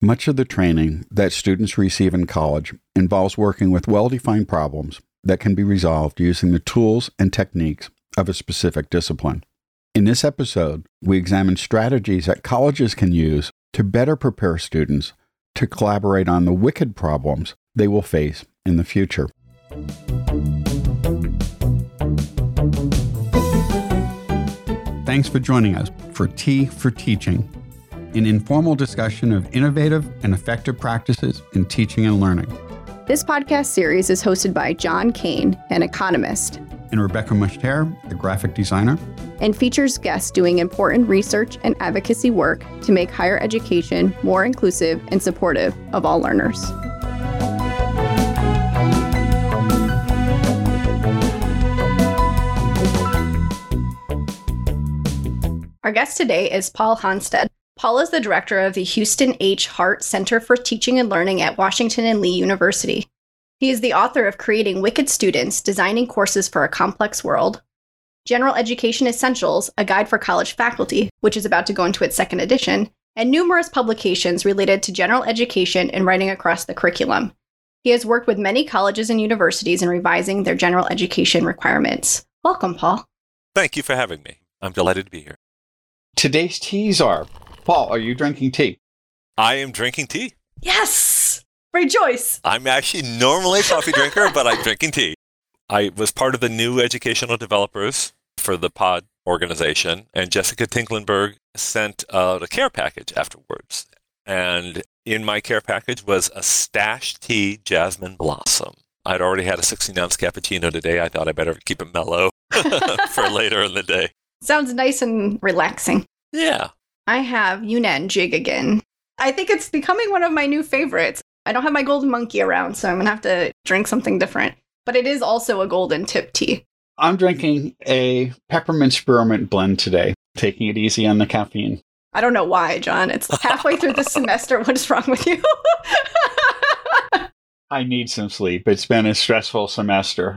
Much of the training that students receive in college involves working with well defined problems that can be resolved using the tools and techniques of a specific discipline. In this episode, we examine strategies that colleges can use to better prepare students to collaborate on the wicked problems they will face in the future. Thanks for joining us for Tea for Teaching an informal discussion of innovative and effective practices in teaching and learning. This podcast series is hosted by John Kane, an economist, and Rebecca Mushtare, a graphic designer, and features guests doing important research and advocacy work to make higher education more inclusive and supportive of all learners. Our guest today is Paul Hanstedt. Paul is the director of the Houston H. Harte Center for Teaching and Learning at Washington and Lee University. He is the author of Creating Wicked Students Designing Courses for a Complex World, General Education Essentials, a guide for college faculty, which is about to go into its second edition, and numerous publications related to general education and writing across the curriculum. He has worked with many colleges and universities in revising their general education requirements. Welcome, Paul. Thank you for having me. I'm delighted to be here. Today's teas are Paul, are you drinking tea? I am drinking tea. Yes! Rejoice! I'm actually normally a coffee drinker, but I'm drinking tea. I was part of the new educational developers for the pod organization, and Jessica Tinklenberg sent out a care package afterwards. And in my care package was a stash tea jasmine blossom. I'd already had a 16 ounce cappuccino today. I thought I better keep it mellow for later in the day. Sounds nice and relaxing. Yeah. I have Yunnan Jig again. I think it's becoming one of my new favorites. I don't have my golden monkey around, so I'm going to have to drink something different. But it is also a golden tip tea. I'm drinking a peppermint spearmint blend today, taking it easy on the caffeine. I don't know why, John. It's halfway through the semester. What is wrong with you? I need some sleep. It's been a stressful semester.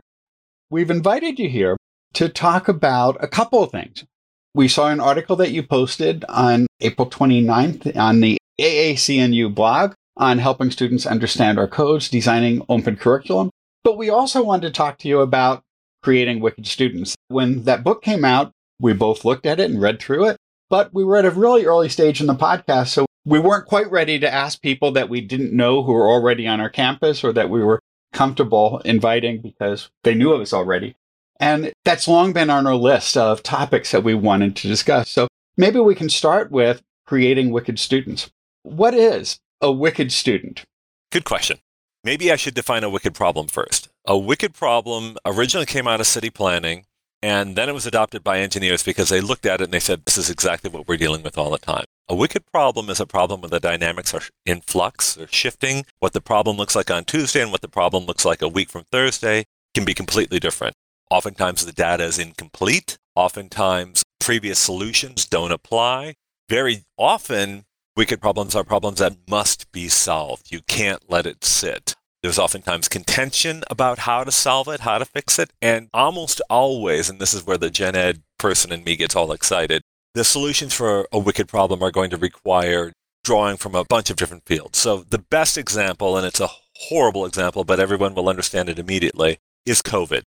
We've invited you here to talk about a couple of things. We saw an article that you posted on April 29th on the AAC&U blog on helping students understand our codes, designing open curriculum. But we also wanted to talk to you about creating wicked students. When that book came out, we both looked at it and read through it, but we were at a really early stage in the podcast. So we weren't quite ready to ask people that we didn't know who were already on our campus or that we were comfortable inviting because they knew of us already. And that's long been on our list of topics that we wanted to discuss. So maybe we can start with creating wicked students. What is a wicked student? Good question. Maybe I should define a wicked problem first. A wicked problem originally came out of city planning, and then it was adopted by engineers because they looked at it and they said, this is exactly what we're dealing with all the time. A wicked problem is a problem where the dynamics are in flux, they're shifting. What the problem looks like on Tuesday and what the problem looks like a week from Thursday can be completely different. Oftentimes the data is incomplete. Oftentimes previous solutions don't apply. Very often, wicked problems are problems that must be solved. You can't let it sit. There's oftentimes contention about how to solve it, how to fix it, and almost always, and this is where the gen ed person in me gets all excited, the solutions for a wicked problem are going to require drawing from a bunch of different fields. So the best example, and it's a horrible example, but everyone will understand it immediately, is COVID.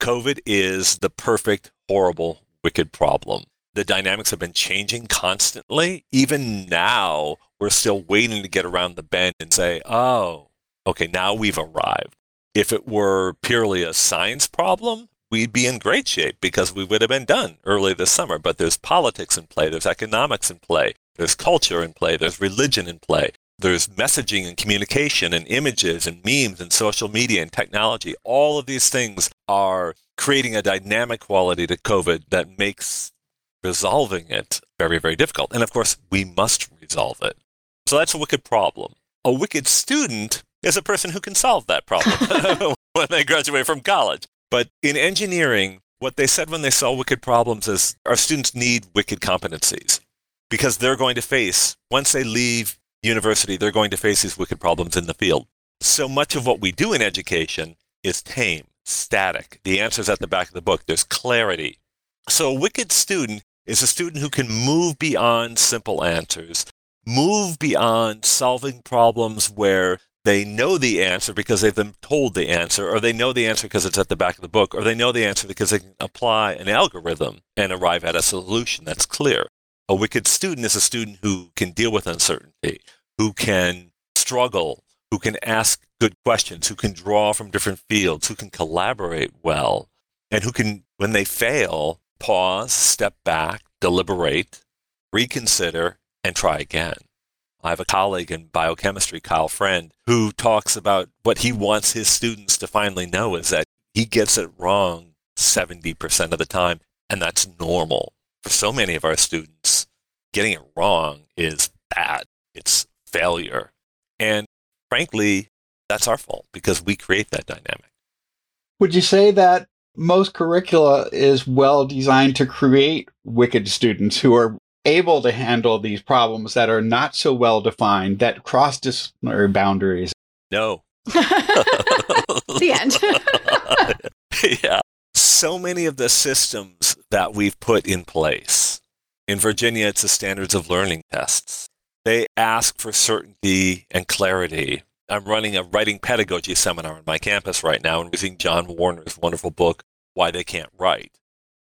COVID is the perfect, horrible, wicked problem. The dynamics have been changing constantly. Even now, we're still waiting to get around the bend and say, oh, okay, now we've arrived. If it were purely a science problem, we'd be in great shape because we would have been done early this summer. But there's politics in play, there's economics in play, there's culture in play, there's religion in play, there's messaging and communication and images and memes and social media and technology. All of these things are creating a dynamic quality to COVID that makes resolving it very, very difficult. And of course, we must resolve it. So that's a wicked problem. A wicked student is a person who can solve that problem when they graduate from college. But in engineering, what they said when they saw wicked problems is our students need wicked competencies because they're going to face, once they leave university, they're going to face these wicked problems in the field. So much of what we do in education is tame, static. The answer's at the back of the book. There's clarity. So a wicked student is a student who can move beyond simple answers, move beyond solving problems where they know the answer because they've been told the answer, or they know the answer because it's at the back of the book, or they know the answer because they can apply an algorithm and arrive at a solution that's clear. A wicked student is a student who can deal with uncertainty, who can struggle, who can ask good questions, who can draw from different fields, who can collaborate well, and who can, when they fail, pause, step back, deliberate, reconsider, and try again. I have a colleague in biochemistry, Kyle Friend, who talks about what he wants his students to finally know is that he gets it wrong 70% of the time, and that's normal. For so many of our students, getting it wrong is bad. It's failure. And frankly, that's our fault because we create that dynamic. Would you say that most curricula is well designed to create wicked students who are able to handle these problems that are not so well defined, that cross disciplinary boundaries. No. the end. yeah. So many of the systems that we've put in place. In Virginia, it's the standards of learning tests. They ask for certainty and clarity. I'm running a writing pedagogy seminar on my campus right now and using John Warner's wonderful book, Why They Can't Write.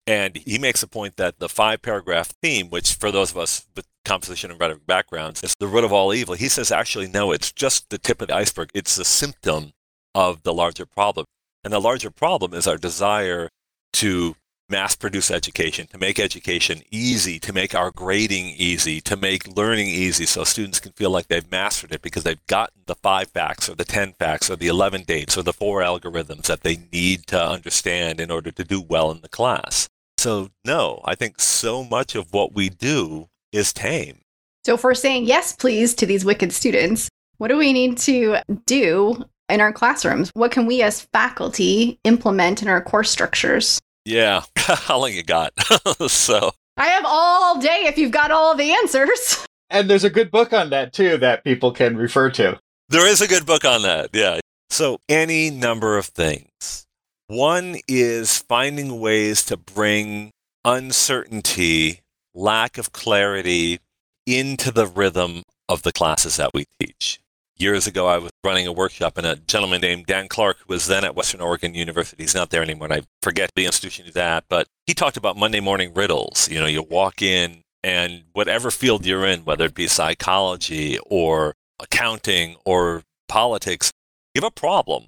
And he makes a point that the five paragraph theme, which for those of us with composition and rhetoric backgrounds, is the root of all evil. He says, actually, no, it's just the tip of the iceberg. It's a symptom of the larger problem. And the larger problem is our desire to mass produce education, to make education easy, to make our grading easy, to make learning easy so students can feel like they've mastered it because they've gotten the five facts or the 10 facts or the 11 dates or the four algorithms that they need to understand in order to do well in the class. So, no, I think so much of what we do is tame. So, if we're saying yes, please, to these wicked students, what do we need to do in our classrooms? What can we as faculty implement in our course structures? Yeah, how long you got? so, I have all day if you've got all the answers. And there's a good book on that too that people can refer to. There is a good book on that. Yeah. So, any number of things. One is finding ways to bring uncertainty, lack of clarity into the rhythm of the classes that we teach. Years ago, I was running a workshop, and a gentleman named Dan Clark, who was then at Western Oregon University, he's not there anymore, and I forget the institution he's at, but he talked about Monday morning riddles. You know, you walk in, and whatever field you're in, whether it be psychology or accounting or politics, give a problem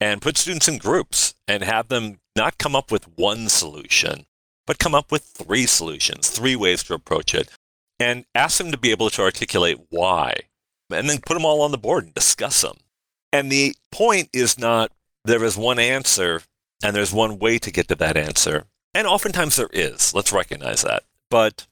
and put students in groups and have them not come up with one solution, but come up with three solutions, three ways to approach it, and ask them to be able to articulate why, and then put them all on the board and discuss them. And the point is not there is one answer and there's one way to get to that answer. And oftentimes there is. Let's recognize that. But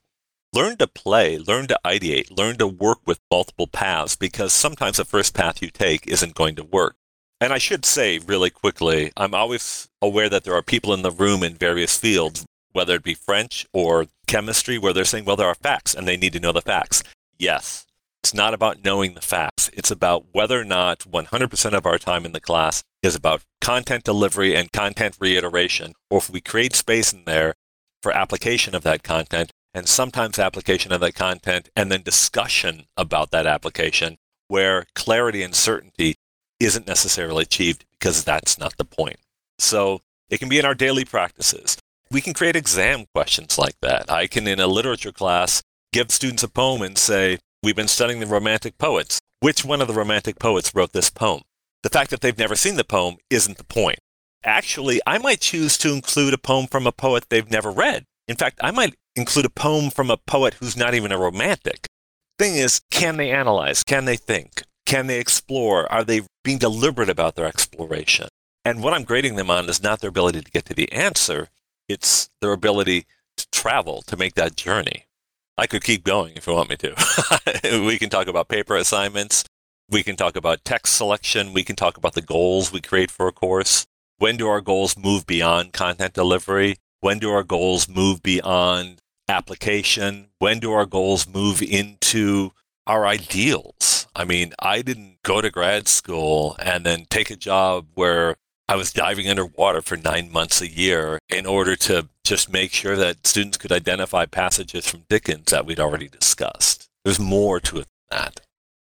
learn to play, learn to ideate, learn to work with multiple paths because sometimes the first path you take isn't going to work. And I should say really quickly, I'm always aware that there are people in the room in various fields, whether it be French or chemistry, where they're saying, well, there are facts and they need to know the facts. Yes, it's not about knowing the facts. It's about whether or not 100% of our time in the class is about content delivery and content reiteration, or if we create space in there for application of that content, and sometimes application of that content, and then discussion about that application, where clarity and certainty isn't necessarily achieved because that's not the point. So it can be in our daily practices. We can create exam questions like that. I can, in a literature class, give students a poem and say, We've been studying the Romantic poets. Which one of the Romantic poets wrote this poem? The fact that they've never seen the poem isn't the point. Actually, I might choose to include a poem from a poet they've never read. In fact, I might include a poem from a poet who's not even a romantic. Thing is, can they analyze? Can they think? Can they explore? Are they being deliberate about their exploration? And what I'm grading them on is not their ability to get to the answer, it's their ability to travel, to make that journey. I could keep going if you want me to. we can talk about paper assignments. We can talk about text selection. We can talk about the goals we create for a course. When do our goals move beyond content delivery? When do our goals move beyond application? When do our goals move into our ideals. I mean, I didn't go to grad school and then take a job where I was diving underwater for nine months a year in order to just make sure that students could identify passages from Dickens that we'd already discussed. There's more to it than that.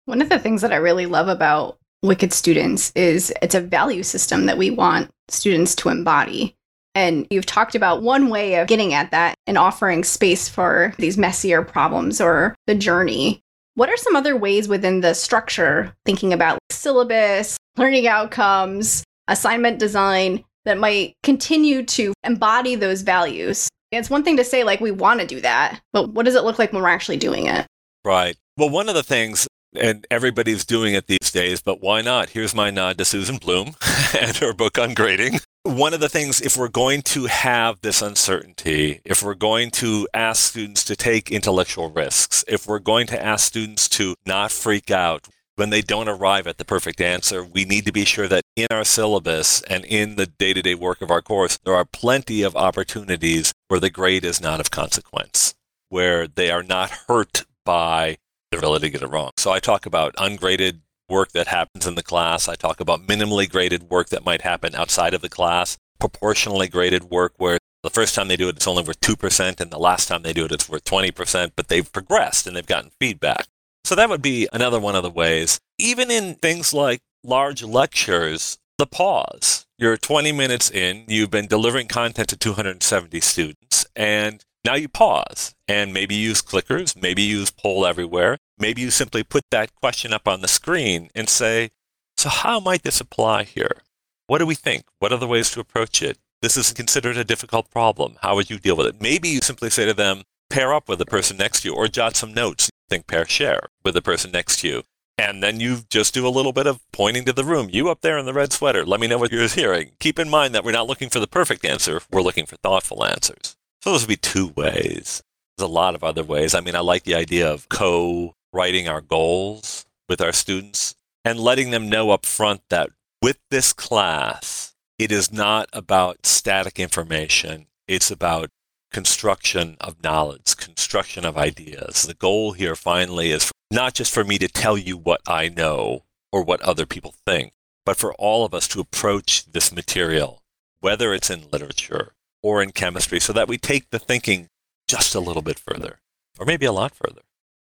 One of the things that I really love about Wicked Students is it's a value system that we want students to embody. And you've talked about one way of getting at that and offering space for these messier problems or the journey. What are some other ways within the structure, thinking about syllabus, learning outcomes, assignment design, that might continue to embody those values? It's one thing to say, like, we want to do that, but what does it look like when we're actually doing it? Right. Well, one of the things, and everybody's doing it these days, but why not? Here's my nod to Susan Blum and her book on grading. One of the things, if we're going to have this uncertainty, if we're going to ask students to take intellectual risks, if we're going to ask students to not freak out when they don't arrive at the perfect answer, we need to be sure that in our syllabus and in the day to day work of our course, there are plenty of opportunities where the grade is not of consequence, where they are not hurt by the ability to get it wrong. So I talk about ungraded work that happens in the class. I talk about minimally graded work that might happen outside of the class, proportionally graded work where the first time they do it, it's only worth 2%, and the last time they do it, it's worth 20%, but they've progressed and they've gotten feedback. So that would be another one of the ways. Even in things like large lectures, the pause. You're 20 minutes in, you've been delivering content to 270 students, and now you pause and maybe use clickers, maybe use poll everywhere, maybe you simply put that question up on the screen and say, So, how might this apply here? What do we think? What are the ways to approach it? This is considered a difficult problem. How would you deal with it? Maybe you simply say to them, pair up with the person next to you or jot some notes. Think pair share with the person next to you. And then you just do a little bit of pointing to the room. You up there in the red sweater, let me know what you're hearing. Keep in mind that we're not looking for the perfect answer, we're looking for thoughtful answers. So those would be two ways. There's a lot of other ways. I mean, I like the idea of co writing our goals with our students and letting them know up front that with this class, it is not about static information. It's about construction of knowledge, construction of ideas. The goal here finally is not just for me to tell you what I know or what other people think, but for all of us to approach this material, whether it's in literature or in chemistry, so that we take the thinking just a little bit further, or maybe a lot further.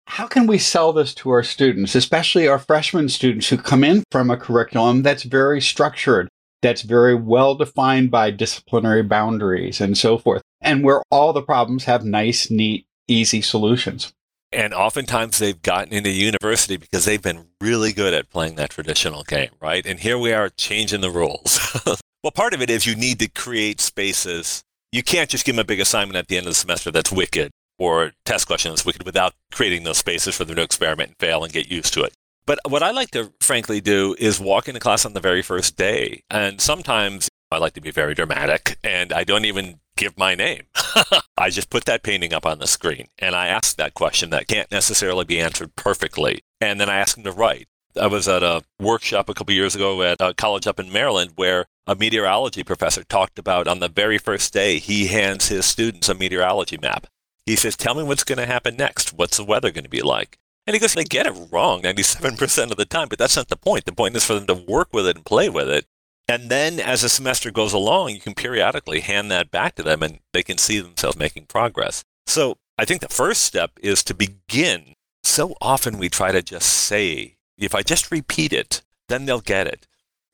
How can we sell this to our students, especially our freshman students who come in from a curriculum that's very structured, that's very well defined by disciplinary boundaries and so forth, and where all the problems have nice, neat, easy solutions? And oftentimes they've gotten into university because they've been really good at playing that traditional game, right? And here we are changing the rules. well, part of it is you need to create spaces. You can't just give them a big assignment at the end of the semester that's wicked or test question that's wicked without creating those spaces for them to experiment and fail and get used to it. But what I like to frankly do is walk into class on the very first day. And sometimes I like to be very dramatic and I don't even give my name. I just put that painting up on the screen and I ask that question that can't necessarily be answered perfectly. And then I ask them to write. I was at a workshop a couple years ago at a college up in Maryland where a meteorology professor talked about on the very first day, he hands his students a meteorology map. He says, Tell me what's going to happen next. What's the weather going to be like? And he goes, They get it wrong 97% of the time, but that's not the point. The point is for them to work with it and play with it and then as the semester goes along, you can periodically hand that back to them and they can see themselves making progress. So I think the first step is to begin. So often we try to just say, if I just repeat it, then they'll get it.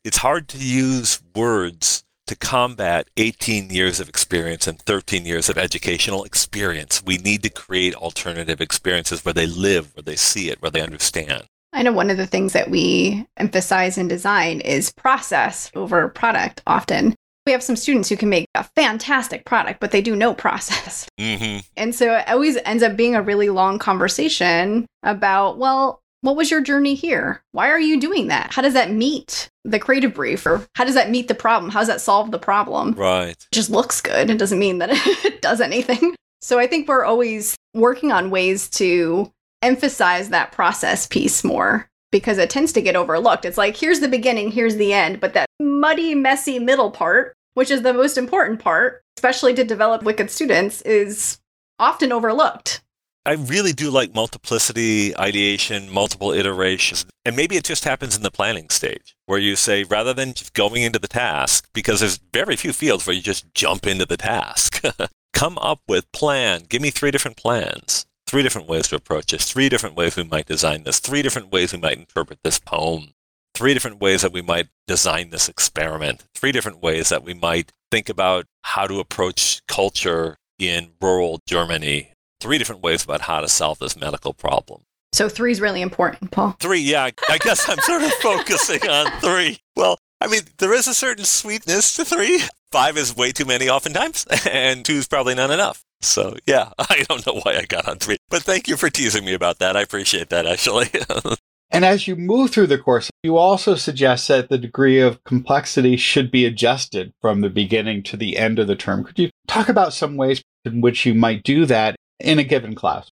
It's hard to use words to combat 18 years of experience and 13 years of educational experience. We need to create alternative experiences where they live, where they see it, where they understand. I know one of the things that we emphasize in design is process over product often. We have some students who can make a fantastic product, but they do no process. Mm-hmm. And so it always ends up being a really long conversation about, well, what was your journey here? Why are you doing that? How does that meet the creative brief? Or how does that meet the problem? How does that solve the problem? Right. It just looks good. It doesn't mean that it does anything. So I think we're always working on ways to emphasize that process piece more because it tends to get overlooked. It's like, here's the beginning, here's the end, but that muddy, messy middle part, which is the most important part, especially to develop wicked students, is often overlooked. I really do like multiplicity, ideation, multiple iterations. And maybe it just happens in the planning stage where you say, rather than just going into the task, because there's very few fields where you just jump into the task, come up with plan. Give me three different plans three different ways to approach this, three different ways we might design this, three different ways we might interpret this poem, three different ways that we might design this experiment, three different ways that we might think about how to approach culture in rural Germany, three different ways about how to solve this medical problem. So three is really important, Paul. Three, yeah. I guess I'm sort of focusing on three. Well, I mean, there is a certain sweetness to three. Five is way too many oftentimes, and two is probably not enough. So, yeah, I don't know why I got on three. But thank you for teasing me about that. I appreciate that, actually. and as you move through the course, you also suggest that the degree of complexity should be adjusted from the beginning to the end of the term. Could you talk about some ways in which you might do that in a given class?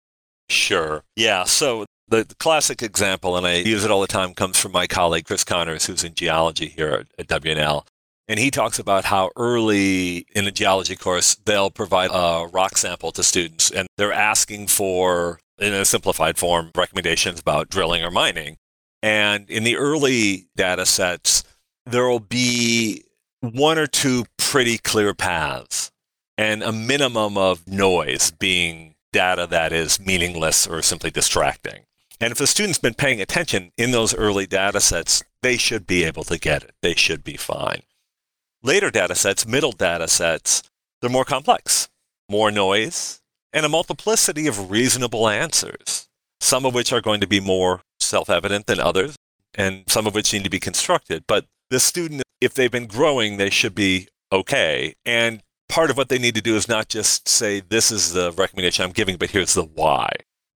Sure. Yeah. So the, classic example, and I use it all the time, comes from my colleague Chris Connors, who's in geology here at, at W&L. And he talks about how early in a geology course, they'll provide a rock sample to students, and they're asking for, in a simplified form, recommendations about drilling or mining. And in the early data sets, there will be one or two pretty clear paths and a minimum of noise being data that is meaningless or simply distracting. And if the student's been paying attention in those early data sets, they should be able to get it. They should be fine. Later data sets, middle data sets, they're more complex, more noise, and a multiplicity of reasonable answers, some of which are going to be more self evident than others, and some of which need to be constructed. But the student, if they've been growing, they should be okay. And part of what they need to do is not just say, this is the recommendation I'm giving, but here's the why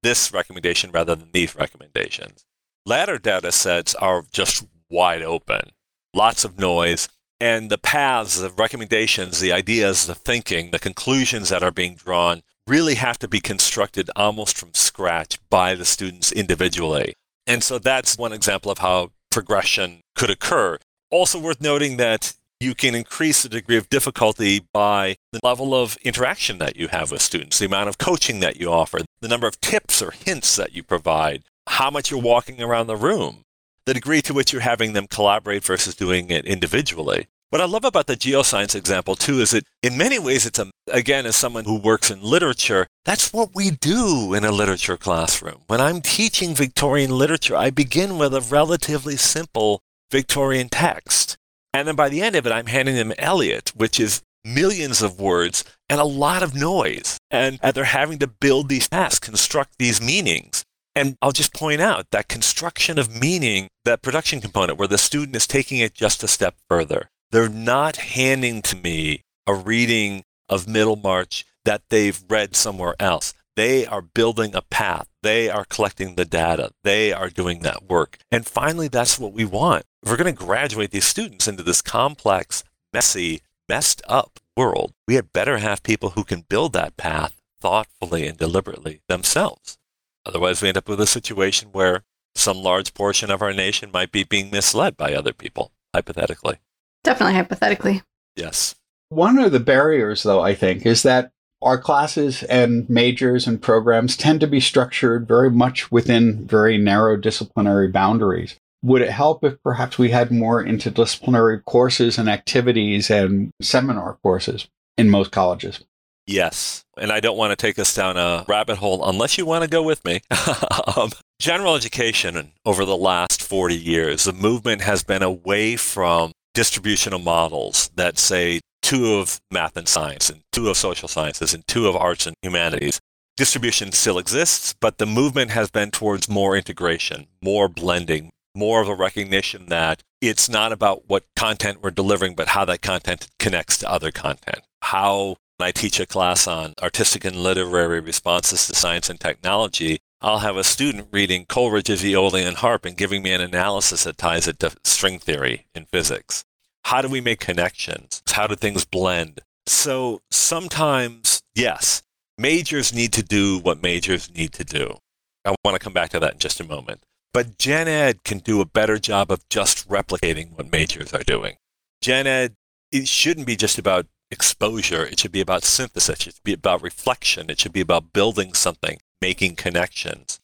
this recommendation rather than these recommendations. Latter data sets are just wide open, lots of noise, and the paths, the recommendations, the ideas, the thinking, the conclusions that are being drawn really have to be constructed almost from scratch by the students individually. And so that's one example of how progression could occur. Also worth noting that you can increase the degree of difficulty by the level of interaction that you have with students, the amount of coaching that you offer, the number of tips or hints that you provide, how much you're walking around the room, the degree to which you're having them collaborate versus doing it individually. What I love about the geoscience example too is that in many ways it's a, again as someone who works in literature, that's what we do in a literature classroom. When I'm teaching Victorian literature, I begin with a relatively simple Victorian text. And then by the end of it, I'm handing them Eliot, which is millions of words and a lot of noise. And they're having to build these tasks, construct these meanings. And I'll just point out that construction of meaning, that production component where the student is taking it just a step further. They're not handing to me a reading of Middlemarch that they've read somewhere else. They are building a path. They are collecting the data. They are doing that work. And finally, that's what we want. If we're going to graduate these students into this complex, messy, messed up world, we had better have people who can build that path thoughtfully and deliberately themselves. Otherwise, we end up with a situation where some large portion of our nation might be being misled by other people, hypothetically. Definitely hypothetically. Yes. One of the barriers, though, I think, is that our classes and majors and programs tend to be structured very much within very narrow disciplinary boundaries. Would it help if perhaps we had more interdisciplinary courses and activities and seminar courses in most colleges? Yes. And I don't want to take us down a rabbit hole unless you want to go with me. um, general education over the last 40 years, the movement has been away from distributional models that say two of math and science and two of social sciences and two of arts and humanities. Distribution still exists, but the movement has been towards more integration, more blending, more of a recognition that it's not about what content we're delivering, but how that content connects to other content. How I teach a class on artistic and literary responses to science and technology, I'll have a student reading Coleridge's Aeolian Harp and giving me an analysis that ties it to string theory in physics. How do we make connections? How do things blend? So sometimes, yes, majors need to do what majors need to do. I want to come back to that in just a moment. But Gen Ed can do a better job of just replicating what majors are doing. Gen Ed, it shouldn't be just about exposure. It should be about synthesis. It should be about reflection. It should be about building something, making connections.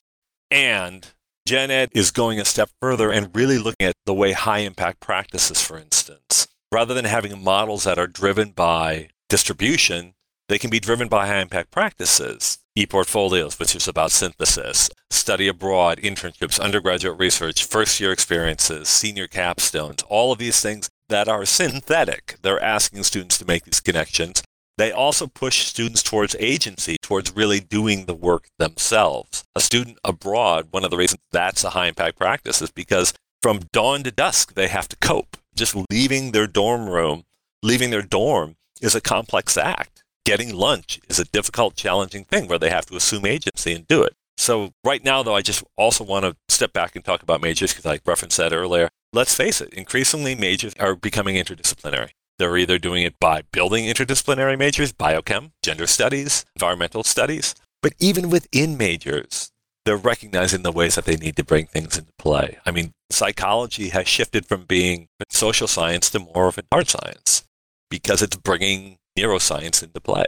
And Gen Ed is going a step further and really looking at the way high impact practices, for instance, rather than having models that are driven by distribution, they can be driven by high impact practices. e-portfolios, which is about synthesis, study abroad, internships, undergraduate research, first year experiences, senior capstones, all of these things that are synthetic. They're asking students to make these connections. They also push students towards agency, towards really doing the work themselves. A student abroad, one of the reasons that's a high impact practice is because from dawn to dusk, they have to cope. Just leaving their dorm room, leaving their dorm is a complex act. Getting lunch is a difficult, challenging thing where they have to assume agency and do it. So, right now, though, I just also want to step back and talk about majors because I referenced that earlier. Let's face it, increasingly majors are becoming interdisciplinary. They're either doing it by building interdisciplinary majors, biochem, gender studies, environmental studies, but even within majors, they're recognizing the ways that they need to bring things into play. I mean, psychology has shifted from being a social science to more of an art science because it's bringing neuroscience into play.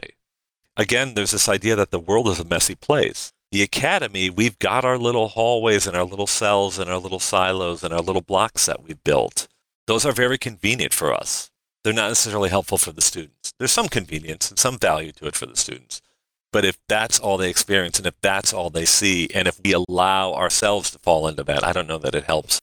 Again, there's this idea that the world is a messy place. The academy, we've got our little hallways and our little cells and our little silos and our little blocks that we've built. Those are very convenient for us. They're not necessarily helpful for the students. There's some convenience and some value to it for the students. But if that's all they experience and if that's all they see, and if we allow ourselves to fall into that, I don't know that it helps.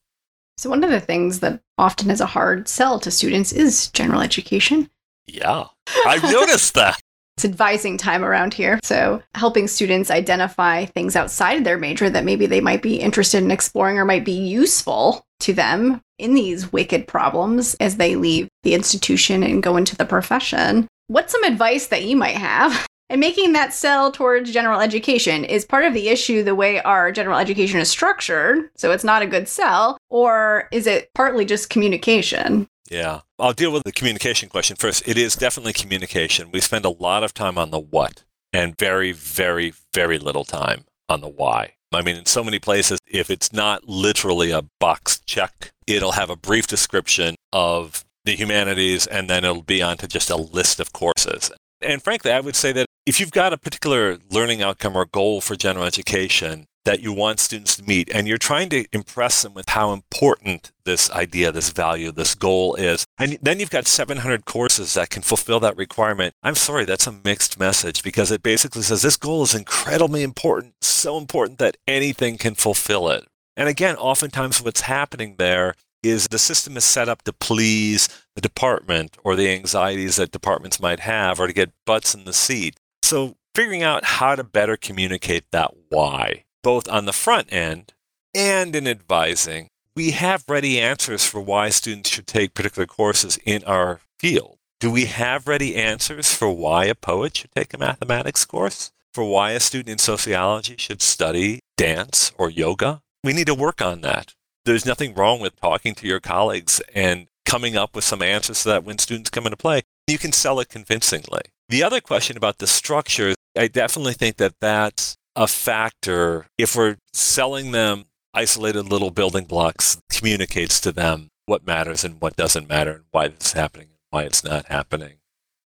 So, one of the things that often is a hard sell to students is general education. Yeah, I've noticed that. It's advising time around here. So, helping students identify things outside of their major that maybe they might be interested in exploring or might be useful to them in these wicked problems as they leave the institution and go into the profession. What's some advice that you might have and making that sell towards general education is part of the issue the way our general education is structured, so it's not a good sell, or is it partly just communication? Yeah. I'll deal with the communication question first. It is definitely communication. We spend a lot of time on the what and very, very, very little time on the why. I mean, in so many places, if it's not literally a box check, it'll have a brief description of the humanities and then it'll be onto just a list of courses. And frankly, I would say that if you've got a particular learning outcome or goal for general education that you want students to meet, and you're trying to impress them with how important this idea, this value, this goal is, and then you've got 700 courses that can fulfill that requirement, I'm sorry, that's a mixed message because it basically says this goal is incredibly important, so important that anything can fulfill it. And again, oftentimes what's happening there is the system is set up to please the department or the anxieties that departments might have or to get butts in the seat. So figuring out how to better communicate that why, both on the front end and in advising, we have ready answers for why students should take particular courses in our field. Do we have ready answers for why a poet should take a mathematics course? For why a student in sociology should study dance or yoga? We need to work on that there's nothing wrong with talking to your colleagues and coming up with some answers so that when students come into play, you can sell it convincingly. The other question about the structure, I definitely think that that's a factor. If we're selling them isolated little building blocks, communicates to them what matters and what doesn't matter and why this is happening and why it's not happening.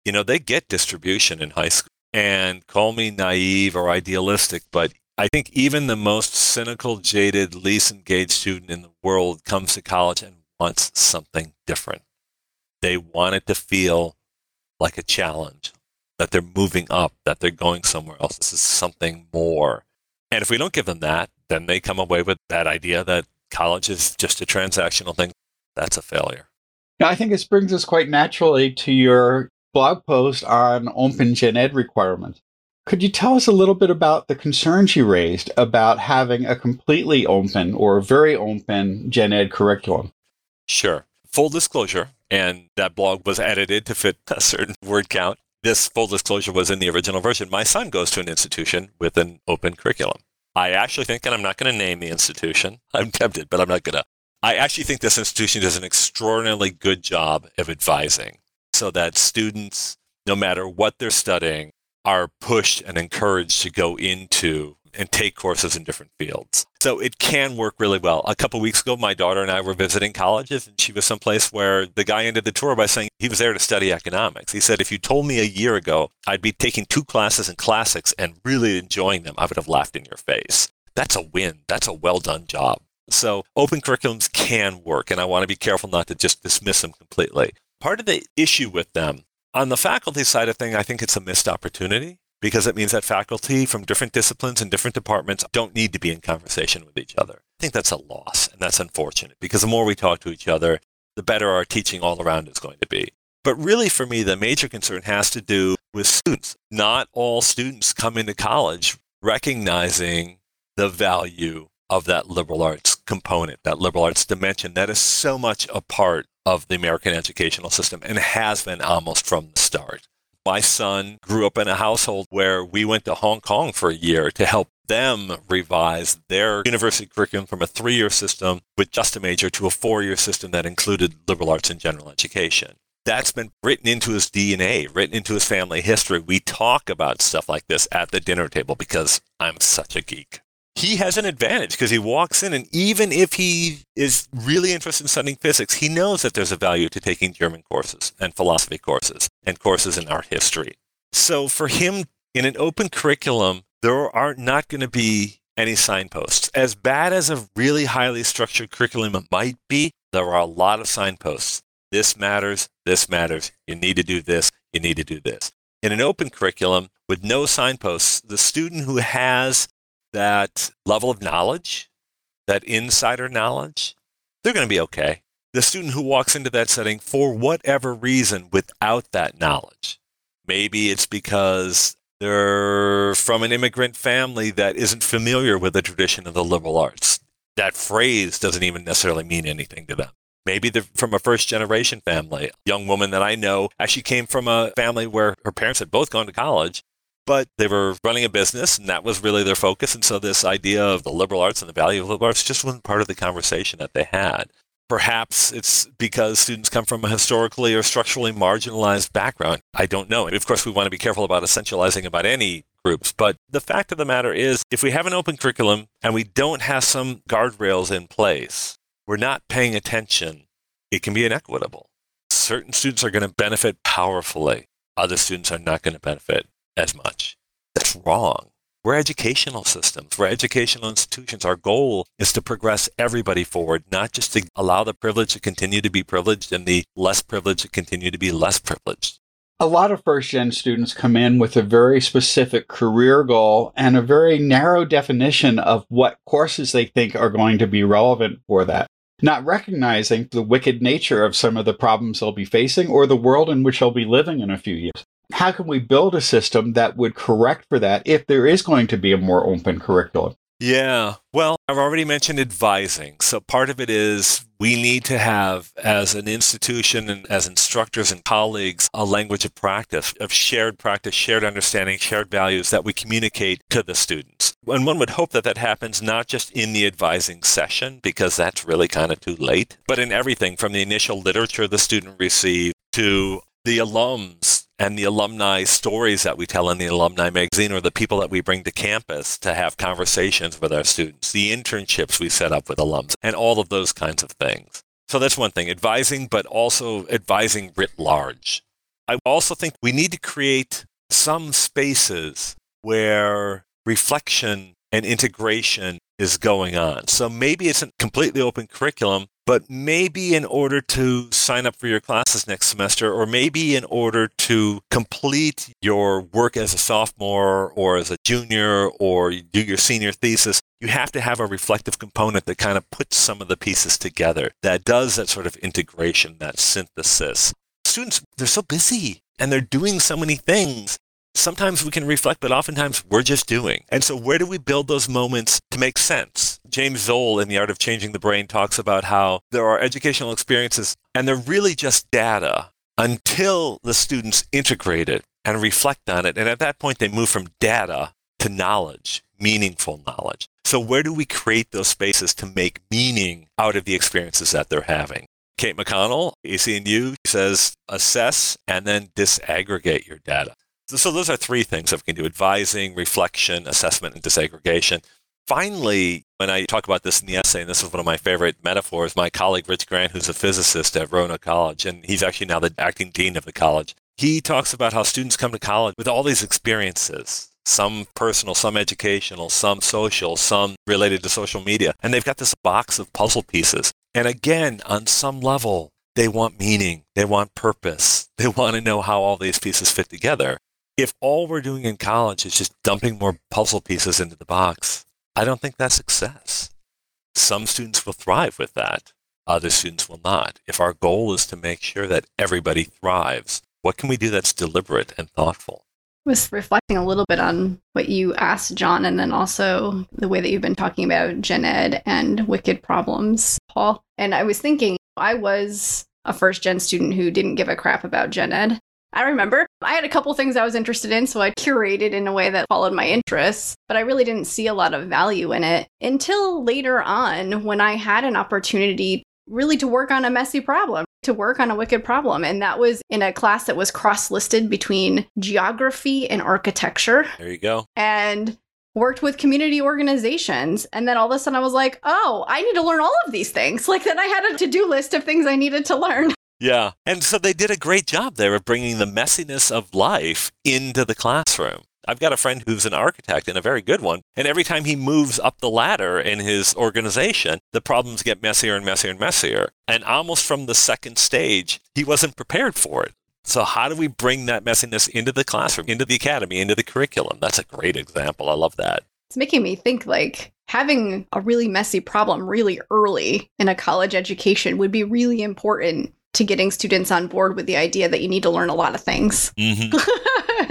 You know, they get distribution in high school. And call me naive or idealistic, but I think even the most cynical, jaded, least engaged student in the world comes to college and wants something different. They want it to feel like a challenge, that they're moving up, that they're going somewhere else. This is something more. And if we don't give them that, then they come away with that idea that college is just a transactional thing. That's a failure. I think this brings us quite naturally to your blog post on open gen ed requirements. Could you tell us a little bit about the concerns you raised about having a completely open or very open gen ed curriculum? Sure. Full disclosure, and that blog was edited to fit a certain word count. This full disclosure was in the original version. My son goes to an institution with an open curriculum. I actually think, and I'm not going to name the institution, I'm tempted, but I'm not going to. I actually think this institution does an extraordinarily good job of advising so that students, no matter what they're studying, are pushed and encouraged to go into and take courses in different fields. So it can work really well. A couple weeks ago, my daughter and I were visiting colleges, and she was someplace where the guy ended the tour by saying he was there to study economics. He said, If you told me a year ago I'd be taking two classes in classics and really enjoying them, I would have laughed in your face. That's a win. That's a well done job. So open curriculums can work, and I want to be careful not to just dismiss them completely. Part of the issue with them on the faculty side of thing, I think it's a missed opportunity. Because it means that faculty from different disciplines and different departments don't need to be in conversation with each other. I think that's a loss and that's unfortunate because the more we talk to each other, the better our teaching all around is going to be. But really, for me, the major concern has to do with students. Not all students come into college recognizing the value of that liberal arts component, that liberal arts dimension that is so much a part of the American educational system and has been almost from the start. My son grew up in a household where we went to Hong Kong for a year to help them revise their university curriculum from a three year system with just a major to a four year system that included liberal arts and general education. That's been written into his DNA, written into his family history. We talk about stuff like this at the dinner table because I'm such a geek he has an advantage because he walks in and even if he is really interested in studying physics, he knows that there's a value to taking German courses and philosophy courses and courses in art history. So for him in an open curriculum, there are not going to be any signposts. As bad as a really highly structured curriculum might be, there are a lot of signposts. This matters, this matters, you need to do this, you need to do this. In an open curriculum with no signposts, the student who has that level of knowledge, that insider knowledge, they're going to be okay. The student who walks into that setting for whatever reason without that knowledge, maybe it's because they're from an immigrant family that isn't familiar with the tradition of the liberal arts. That phrase doesn't even necessarily mean anything to them. Maybe they're from a first generation family. A young woman that I know actually came from a family where her parents had both gone to college but they were running a business and that was really their focus. And so this idea of the liberal arts and the value of liberal arts just wasn't part of the conversation that they had. Perhaps it's because students come from a historically or structurally marginalized background. I don't know. Of course, we want to be careful about essentializing about any groups. But the fact of the matter is, if we have an open curriculum and we don't have some guardrails in place, we're not paying attention. It can be inequitable. Certain students are going to benefit powerfully. Other students are not going to benefit as much. That's wrong. We're educational systems, we're educational institutions. Our goal is to progress everybody forward, not just to allow the privileged to continue to be privileged and the less privileged to continue to be less privileged. A lot of first gen students come in with a very specific career goal and a very narrow definition of what courses they think are going to be relevant for that not recognizing the wicked nature of some of the problems they'll be facing or the world in which they'll be living in a few years how can we build a system that would correct for that if there is going to be a more open curriculum? Yeah. Well, I've already mentioned advising. So part of it is we need to have, as an institution and as instructors and colleagues, a language of practice, of shared practice, shared understanding, shared values that we communicate to the students. And one would hope that that happens not just in the advising session, because that's really kind of too late, but in everything from the initial literature the student receives to the alums and the alumni stories that we tell in the alumni magazine or the people that we bring to campus to have conversations with our students, the internships we set up with alums, and all of those kinds of things. So that's one thing, advising, but also advising writ large. I also think we need to create some spaces where reflection and integration is going on. So maybe it's a completely open curriculum, but maybe in order to sign up for your classes next semester, or maybe in order to complete your work as a sophomore or as a junior or do your senior thesis, you have to have a reflective component that kind of puts some of the pieces together, that does that sort of integration, that synthesis. Students, they're so busy and they're doing so many things sometimes we can reflect, but oftentimes we're just doing. And so, where do we build those moments to make sense? James Zull in The Art of Changing the Brain talks about how there are educational experiences and they're really just data until the students integrate it and reflect on it. And at that point, they move from data to knowledge, meaningful knowledge. So, where do we create those spaces to make meaning out of the experiences that they're having? Kate McConnell, ECNU, says assess and then disaggregate your data. So those are three things that we can do advising, reflection, assessment, and disaggregation. Finally, when I talk about this in the essay, and this is one of my favorite metaphors, my colleague Rich Grant, who's a physicist at Roanoke College, and he's actually now the acting dean of the college, he talks about how students come to college with all these experiences, some personal, some educational, some social, some related to social media, and they've got this box of puzzle pieces. And again, on some level, they want meaning, they want purpose, they want to know how all these pieces fit together. If all we're doing in college is just dumping more puzzle pieces into the box, I don't think that's success. Some students will thrive with that. Other students will not. If our goal is to make sure that everybody thrives, what can we do that's deliberate and thoughtful? was reflecting a little bit on what you asked John and then also the way that you've been talking about gen ed and wicked problems, Paul. And I was thinking I was a first gen student who didn't give a crap about gen ed. I remember I had a couple things I was interested in, so I curated in a way that followed my interests, but I really didn't see a lot of value in it until later on when I had an opportunity really to work on a messy problem, to work on a wicked problem. And that was in a class that was cross listed between geography and architecture. There you go. And worked with community organizations. And then all of a sudden I was like, oh, I need to learn all of these things. Like then I had a to do list of things I needed to learn. Yeah. And so they did a great job there of bringing the messiness of life into the classroom. I've got a friend who's an architect and a very good one. And every time he moves up the ladder in his organization, the problems get messier and messier and messier. And almost from the second stage, he wasn't prepared for it. So, how do we bring that messiness into the classroom, into the academy, into the curriculum? That's a great example. I love that. It's making me think like having a really messy problem really early in a college education would be really important to getting students on board with the idea that you need to learn a lot of things. Mm-hmm.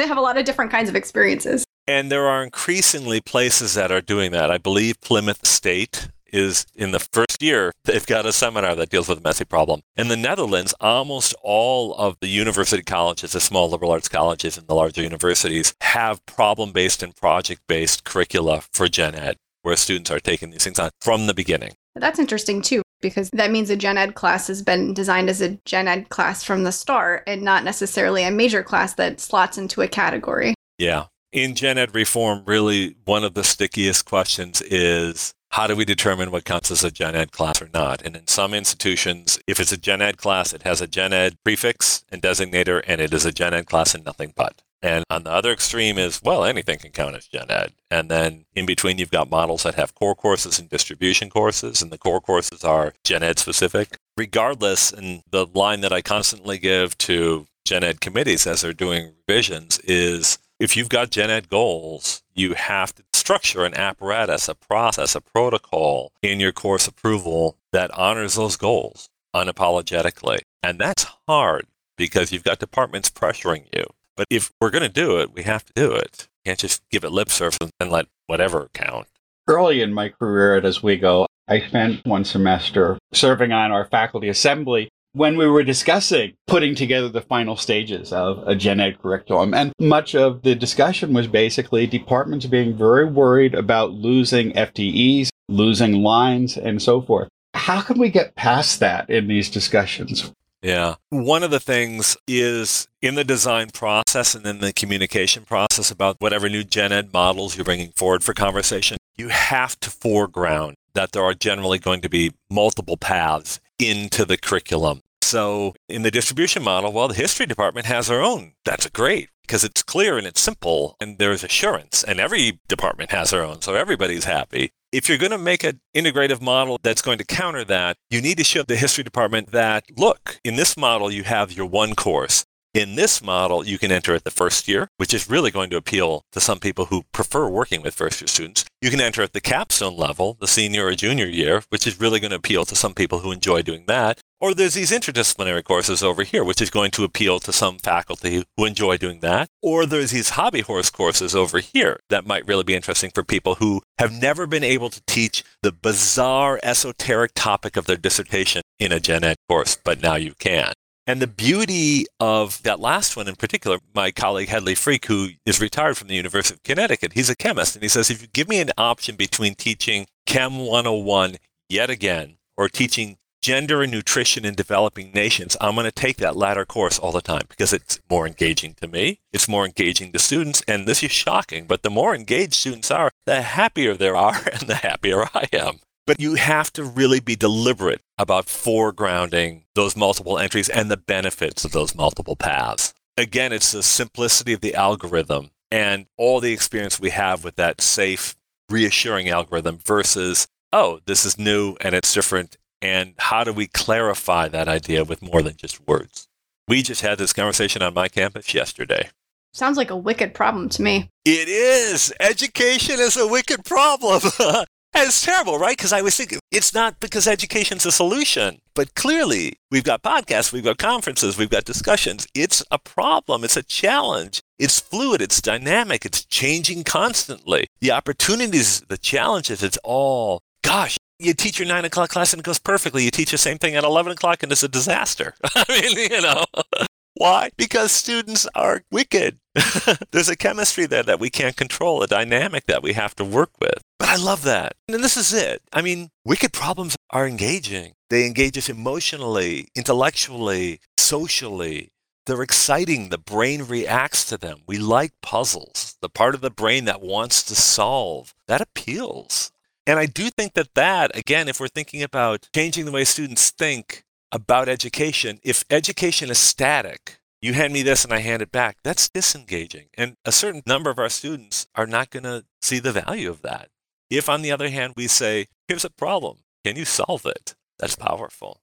have a lot of different kinds of experiences. And there are increasingly places that are doing that. I believe Plymouth State is in the first year, they've got a seminar that deals with the messy problem. In the Netherlands, almost all of the university colleges, the small liberal arts colleges and the larger universities, have problem based and project based curricula for gen ed, where students are taking these things on from the beginning. That's interesting too because that means a gen ed class has been designed as a gen ed class from the start and not necessarily a major class that slots into a category. Yeah. In gen ed reform, really one of the stickiest questions is how do we determine what counts as a gen ed class or not? And in some institutions, if it's a gen ed class, it has a gen ed prefix and designator, and it is a gen ed class and nothing but. And on the other extreme is, well, anything can count as gen ed. And then in between, you've got models that have core courses and distribution courses, and the core courses are gen ed specific. Regardless, and the line that I constantly give to gen ed committees as they're doing revisions is if you've got gen ed goals, you have to structure an apparatus, a process, a protocol in your course approval that honors those goals unapologetically. And that's hard because you've got departments pressuring you. But if we're going to do it, we have to do it. You can't just give it lip service and let whatever count. Early in my career at Oswego, I spent one semester serving on our faculty assembly when we were discussing putting together the final stages of a gen ed curriculum. And much of the discussion was basically departments being very worried about losing FTEs, losing lines, and so forth. How can we get past that in these discussions? Yeah. One of the things is in the design process and in the communication process about whatever new gen ed models you're bringing forward for conversation, you have to foreground that there are generally going to be multiple paths into the curriculum. So in the distribution model, well, the history department has their own. That's great because it's clear and it's simple and there's assurance and every department has their own. So everybody's happy if you're going to make an integrative model that's going to counter that, you need to show the history department that, look, in this model, you have your one course. In this model, you can enter at the first year, which is really going to appeal to some people who prefer working with first year students. You can enter at the capstone level, the senior or junior year, which is really going to appeal to some people who enjoy doing that. Or there's these interdisciplinary courses over here, which is going to appeal to some faculty who enjoy doing that. Or there's these hobby horse courses over here that might really be interesting for people who have never been able to teach the bizarre esoteric topic of their dissertation in a gen ed course, but now you can. And the beauty of that last one in particular, my colleague Hedley Freake, who is retired from the University of Connecticut, he's a chemist. And he says, if you give me an option between teaching Chem 101 yet again or teaching gender and nutrition in developing nations, I'm going to take that latter course all the time because it's more engaging to me. It's more engaging to students. And this is shocking, but the more engaged students are, the happier they are and the happier I am. But you have to really be deliberate about foregrounding those multiple entries and the benefits of those multiple paths. Again, it's the simplicity of the algorithm and all the experience we have with that safe, reassuring algorithm versus, oh, this is new and it's different and how do we clarify that idea with more than just words? We just had this conversation on my campus yesterday. Sounds like a wicked problem to me. It is. Education is a wicked problem. And it's terrible, right? Because I was thinking it's not because education's a solution, but clearly we've got podcasts, we've got conferences, we've got discussions. It's a problem, it's a challenge. It's fluid, it's dynamic, it's changing constantly. The opportunities, the challenges, it's all, gosh, you teach your nine o'clock class and it goes perfectly. You teach the same thing at 11 o'clock and it's a disaster. I mean, you know, why? Because students are wicked. There's a chemistry there that we can't control, a dynamic that we have to work with. But I love that. And this is it. I mean, wicked problems are engaging. They engage us emotionally, intellectually, socially. They're exciting. The brain reacts to them. We like puzzles. The part of the brain that wants to solve, that appeals. And I do think that that, again, if we're thinking about changing the way students think, about education, if education is static, you hand me this and I hand it back, that's disengaging. And a certain number of our students are not going to see the value of that. If, on the other hand, we say, here's a problem, can you solve it? That's powerful.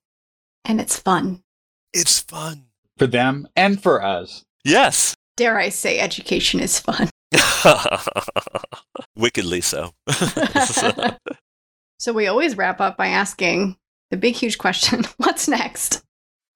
And it's fun. It's fun. For them and for us. Yes. Dare I say, education is fun. Wickedly so. so we always wrap up by asking the big, huge question what's next?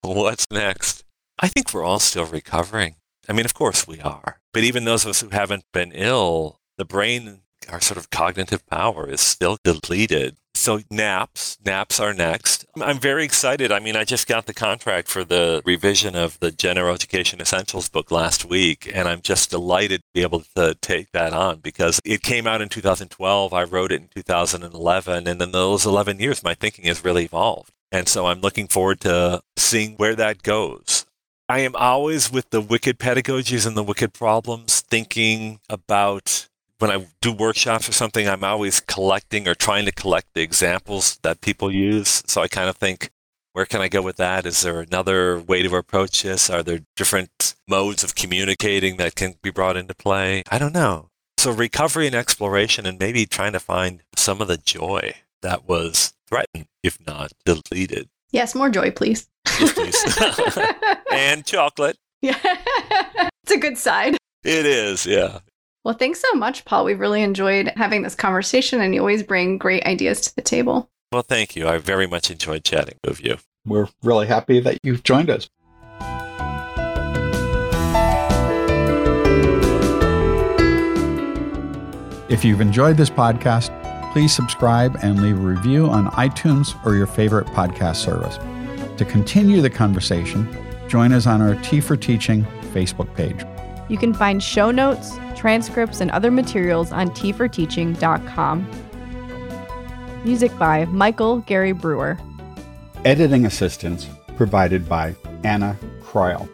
What's next? I think we're all still recovering. I mean, of course we are. But even those of us who haven't been ill, the brain, our sort of cognitive power is still depleted. So naps, naps are next. I'm very excited. I mean, I just got the contract for the revision of the General Education Essentials book last week, and I'm just delighted to be able to take that on because it came out in 2012. I wrote it in 2011, and in those 11 years, my thinking has really evolved. And so I'm looking forward to seeing where that goes. I am always with the wicked pedagogies and the wicked problems, thinking about when I do workshops or something, I'm always collecting or trying to collect the examples that people use. So I kind of think, where can I go with that? Is there another way to approach this? Are there different modes of communicating that can be brought into play? I don't know. So recovery and exploration and maybe trying to find some of the joy that was threatened, if not deleted. Yes, more joy, please. Yes, please. and chocolate. Yeah. it's a good side. It is, yeah. Well, thanks so much, Paul. We've really enjoyed having this conversation, and you always bring great ideas to the table. Well, thank you. I very much enjoyed chatting with you. We're really happy that you've joined us. If you've enjoyed this podcast, please subscribe and leave a review on iTunes or your favorite podcast service. To continue the conversation, join us on our Tea for Teaching Facebook page. You can find show notes, transcripts, and other materials on teaforteaching.com. Music by Michael Gary Brewer. Editing assistance provided by Anna Croyle.